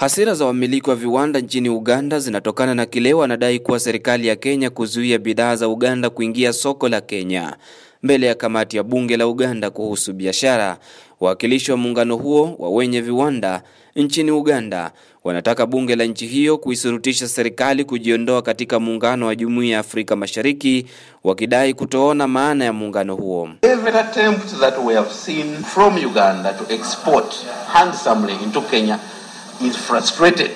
Hasira za wamiliki wa viwanda nchini Uganda zinatokana na kile wanadai kuwa serikali ya Kenya kuzuia bidhaa za Uganda kuingia soko la Kenya. Mbele ya kamati ya bunge la Uganda kuhusu biashara, wawakilishi wa muungano huo wa wenye viwanda nchini Uganda wanataka bunge la nchi hiyo kuisurutisha serikali kujiondoa katika muungano wa Jumuiya ya Afrika Mashariki, wakidai kutoona maana ya muungano huo. Every is frustrated.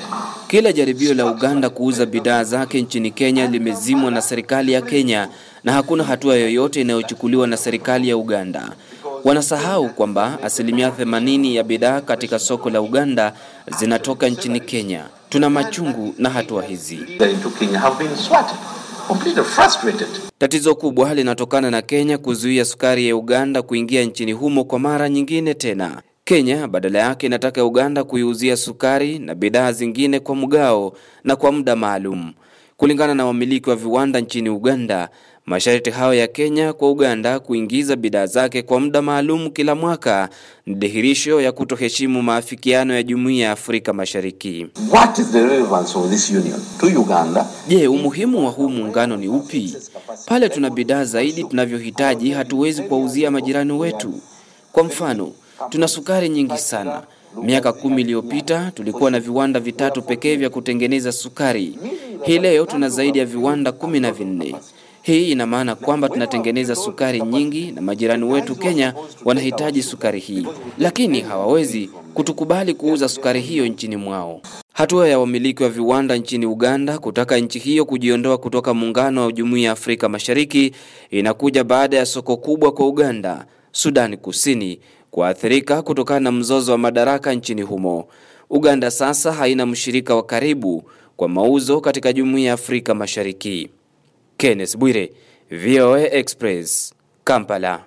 Kila jaribio la Uganda kuuza bidhaa zake nchini Kenya limezimwa na serikali ya Kenya na hakuna hatua yoyote inayochukuliwa na serikali ya Uganda. Wanasahau kwamba asilimia 80 ya bidhaa katika soko la Uganda zinatoka nchini Kenya. Tuna machungu na hatua hizi. Into Kenya have been swatted, completely frustrated. Tatizo kubwa linatokana na Kenya kuzuia sukari ya Uganda kuingia nchini humo kwa mara nyingine tena. Kenya badala yake inataka Uganda kuiuzia sukari na bidhaa zingine kwa mgao na kwa muda maalum. Kulingana na wamiliki wa viwanda nchini Uganda, masharti hayo ya Kenya kwa Uganda kuingiza bidhaa zake kwa muda maalum kila mwaka ni dhihirisho ya kutoheshimu maafikiano ya Jumuiya ya Afrika Mashariki. What is the relevance of this union to Uganda? Je, umuhimu wa huu muungano ni upi? Pale tuna bidhaa zaidi tunavyohitaji, hatuwezi kuwauzia majirani wetu. Kwa mfano, tuna sukari nyingi sana. Miaka kumi iliyopita tulikuwa na viwanda vitatu pekee vya kutengeneza sukari. Hii leo tuna zaidi ya viwanda kumi na vinne. Hii ina maana kwamba tunatengeneza sukari nyingi na majirani wetu Kenya wanahitaji sukari hii, lakini hawawezi kutukubali kuuza sukari hiyo nchini mwao. Hatua ya wamiliki wa viwanda nchini Uganda kutaka nchi hiyo kujiondoa kutoka muungano wa Jumuiya ya Afrika Mashariki inakuja baada ya soko kubwa kwa Uganda, Sudani Kusini kuathirika kutokana na mzozo wa madaraka nchini humo. Uganda sasa haina mshirika wa karibu kwa mauzo katika Jumuiya ya Afrika Mashariki. Kenneth Bwire, VOA Express, Kampala.